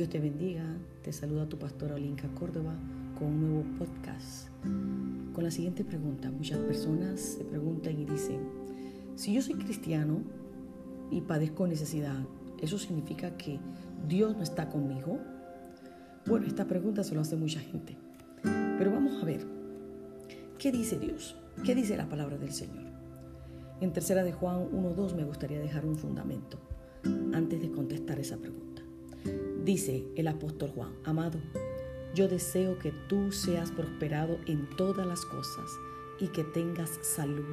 Dios te bendiga. Te saluda tu pastora Olinka Córdoba con un nuevo podcast. Con la siguiente pregunta. Muchas personas se preguntan y dicen, si yo soy cristiano y padezco necesidad, ¿eso significa que Dios no está conmigo? Bueno, esta pregunta se lo hace mucha gente. Pero vamos a ver, ¿qué dice Dios? ¿Qué dice la palabra del Señor? En tercera de Juan 1.2 me gustaría dejar un fundamento antes de contestar esa pregunta. Dice el apóstol Juan, amado, yo deseo que tú seas prosperado en todas las cosas y que tengas salud,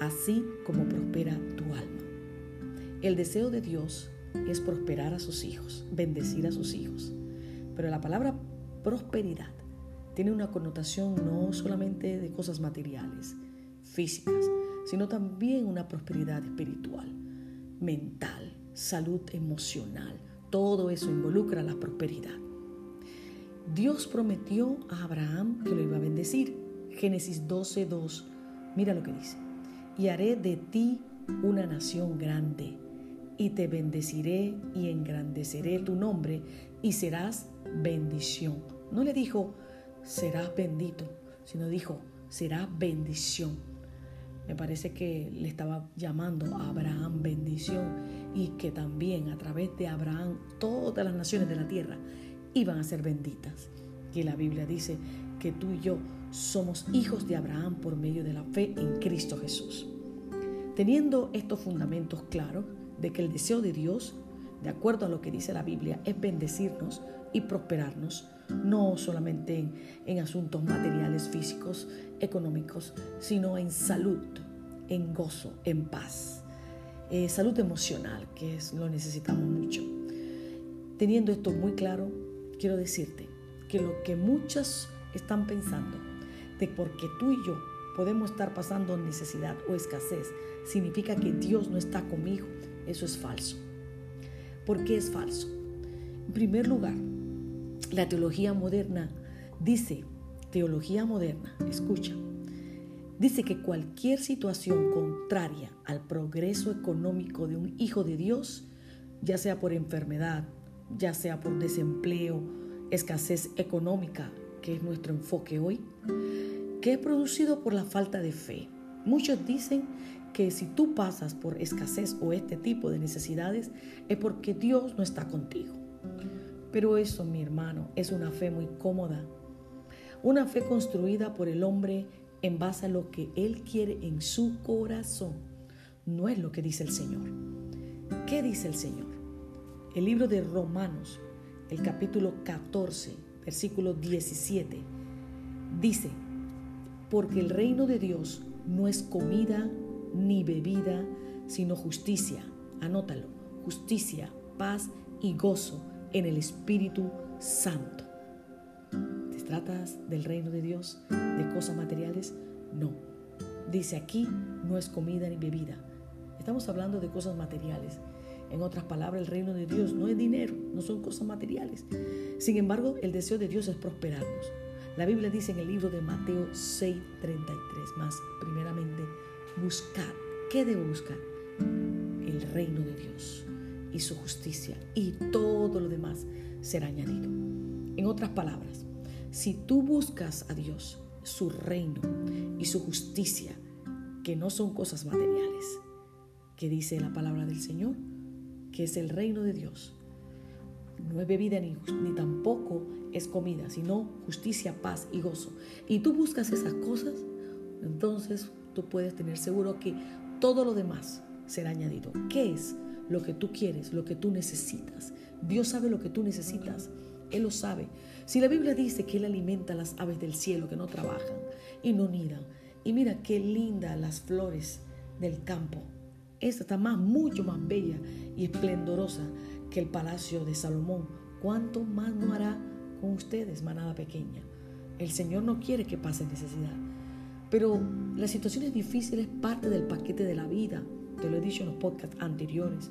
así como prospera tu alma. El deseo de Dios es prosperar a sus hijos, bendecir a sus hijos. Pero la palabra prosperidad tiene una connotación no solamente de cosas materiales, físicas, sino también una prosperidad espiritual, mental, salud emocional. Todo eso involucra la prosperidad. Dios prometió a Abraham que lo iba a bendecir. Génesis 12:2. Mira lo que dice. Y haré de ti una nación grande, y te bendeciré y engrandeceré tu nombre, y serás bendición. No le dijo, serás bendito, sino dijo, será bendición. Me parece que le estaba llamando a Abraham bendición y que también a través de Abraham todas las naciones de la tierra iban a ser benditas. Y la Biblia dice que tú y yo somos hijos de Abraham por medio de la fe en Cristo Jesús. Teniendo estos fundamentos claros de que el deseo de Dios, de acuerdo a lo que dice la Biblia, es bendecirnos y prosperarnos, no solamente en, asuntos materiales, físicos, económicos, sino en salud, en gozo, en paz. Eh, salud emocional, que es, lo necesitamos mucho. Teniendo esto muy claro, quiero decirte que lo que muchas están pensando de porque tú y yo podemos estar pasando necesidad o escasez, significa que Dios no está conmigo, eso es falso. ¿Por qué es falso? En primer lugar, la teología moderna dice, teología moderna, escucha, dice que cualquier situación contraria al progreso económico de un hijo de Dios, ya sea por enfermedad, ya sea por desempleo, escasez económica, que es nuestro enfoque hoy, que es producido por la falta de fe. Muchos dicen que si tú pasas por escasez o este tipo de necesidades es porque Dios no está contigo. Pero eso, mi hermano, es una fe muy cómoda. Una fe construida por el hombre en base a lo que él quiere en su corazón. No es lo que dice el Señor. ¿Qué dice el Señor? El libro de Romanos, el capítulo 14, versículo 17, dice, porque el reino de Dios no es comida ni bebida, sino justicia. Anótalo, justicia, paz y gozo en el Espíritu Santo. ¿Te tratas del reino de Dios, de cosas materiales? No. Dice aquí, no es comida ni bebida. Estamos hablando de cosas materiales. En otras palabras, el reino de Dios no es dinero, no son cosas materiales. Sin embargo, el deseo de Dios es prosperarnos. La Biblia dice en el libro de Mateo 6:33, más primeramente, buscad. ¿Qué debo buscar? El reino de Dios y su justicia y todo lo demás será añadido. En otras palabras, si tú buscas a Dios, su reino y su justicia, que no son cosas materiales, que dice la palabra del Señor, que es el reino de Dios, no es bebida ni, tampoco es comida, sino justicia, paz y gozo. Y tú buscas esas cosas, entonces tú puedes tener seguro que todo lo demás será añadido. ¿Qué es? lo que tú quieres, lo que tú necesitas. Dios sabe lo que tú necesitas. Él lo sabe. Si la Biblia dice que Él alimenta a las aves del cielo que no trabajan y no nidan, y mira qué linda las flores del campo. Esta está más, mucho más bella y esplendorosa que el palacio de Salomón. ¿Cuánto más no hará con ustedes, manada pequeña? El Señor no quiere que pase necesidad. Pero las situaciones difíciles parte del paquete de la vida. Te lo he dicho en los podcasts anteriores.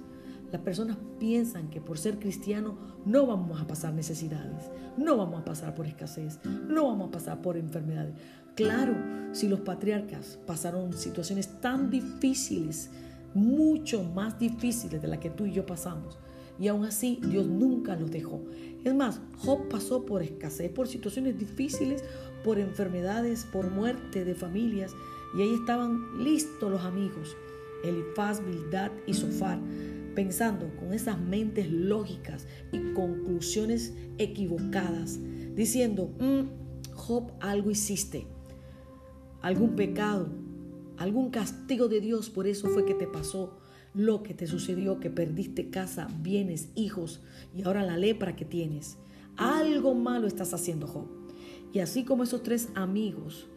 Las personas piensan que por ser cristiano no vamos a pasar necesidades, no vamos a pasar por escasez, no vamos a pasar por enfermedades. Claro, si los patriarcas pasaron situaciones tan difíciles, mucho más difíciles de las que tú y yo pasamos, y aún así Dios nunca los dejó. Es más, Job pasó por escasez, por situaciones difíciles, por enfermedades, por muerte de familias. Y ahí estaban listos los amigos, Elifaz, Bildad y Sofar, pensando con esas mentes lógicas y conclusiones equivocadas, diciendo, mm, Job, algo hiciste, algún pecado, algún castigo de Dios, por eso fue que te pasó lo que te sucedió, que perdiste casa, bienes, hijos y ahora la lepra que tienes. Algo malo estás haciendo, Job. Y así como esos tres amigos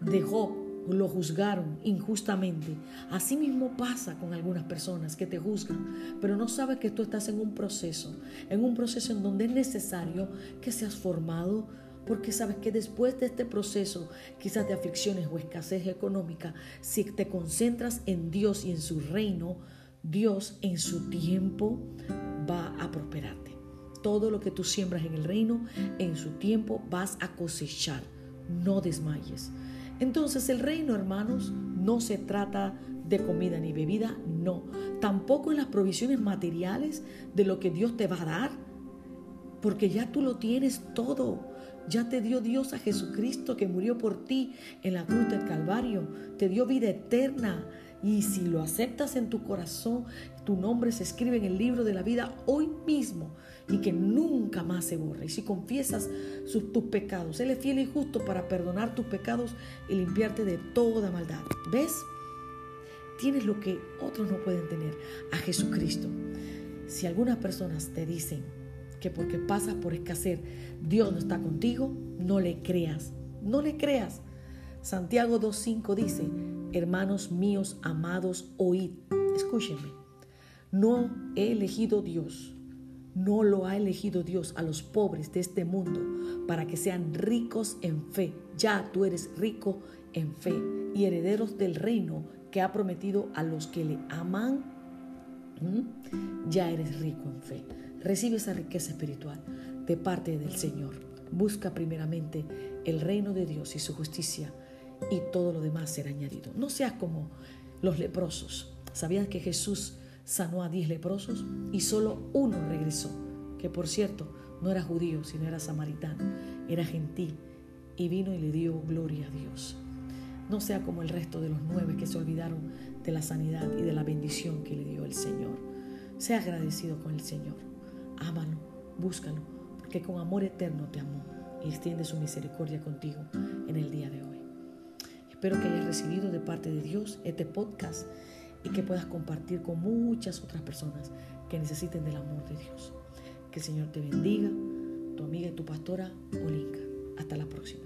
de Job lo juzgaron injustamente, así mismo pasa con algunas personas que te juzgan, pero no sabes que tú estás en un proceso, en un proceso en donde es necesario que seas formado, porque sabes que después de este proceso, quizás de aflicciones o escasez económica, si te concentras en Dios y en su reino, Dios en su tiempo va a prosperarte. Todo lo que tú siembras en el reino, en su tiempo vas a cosechar. No desmayes. Entonces el reino, hermanos, no se trata de comida ni bebida, no. Tampoco en las provisiones materiales de lo que Dios te va a dar, porque ya tú lo tienes todo. Ya te dio Dios a Jesucristo que murió por ti en la cruz del Calvario. Te dio vida eterna. Y si lo aceptas en tu corazón, tu nombre se escribe en el libro de la vida hoy mismo y que nunca más se borre. Y si confiesas tus pecados, Él es fiel y justo para perdonar tus pecados y limpiarte de toda maldad. ¿Ves? Tienes lo que otros no pueden tener, a Jesucristo. Si algunas personas te dicen que porque pasas por escasez, Dios no está contigo, no le creas, no le creas. Santiago 2.5 dice, hermanos míos amados, oíd, escúchenme, no he elegido Dios, no lo ha elegido Dios a los pobres de este mundo para que sean ricos en fe. Ya tú eres rico en fe y herederos del reino que ha prometido a los que le aman. ¿Mm? Ya eres rico en fe. Recibe esa riqueza espiritual de parte del Señor. Busca primeramente el reino de Dios y su justicia y todo lo demás será añadido. No seas como los leprosos. ¿Sabías que Jesús sanó a diez leprosos y solo uno regresó? Que por cierto, no era judío, sino era samaritano, era gentil y vino y le dio gloria a Dios. No sea como el resto de los nueve que se olvidaron de la sanidad y de la bendición que le dio el Señor. Sea agradecido con el Señor. Ámalo, búscalo, porque con amor eterno te amó y extiende su misericordia contigo en el día de hoy. Espero que hayas recibido de parte de Dios este podcast y que puedas compartir con muchas otras personas que necesiten del amor de Dios. Que el Señor te bendiga, tu amiga y tu pastora Olinka. Hasta la próxima.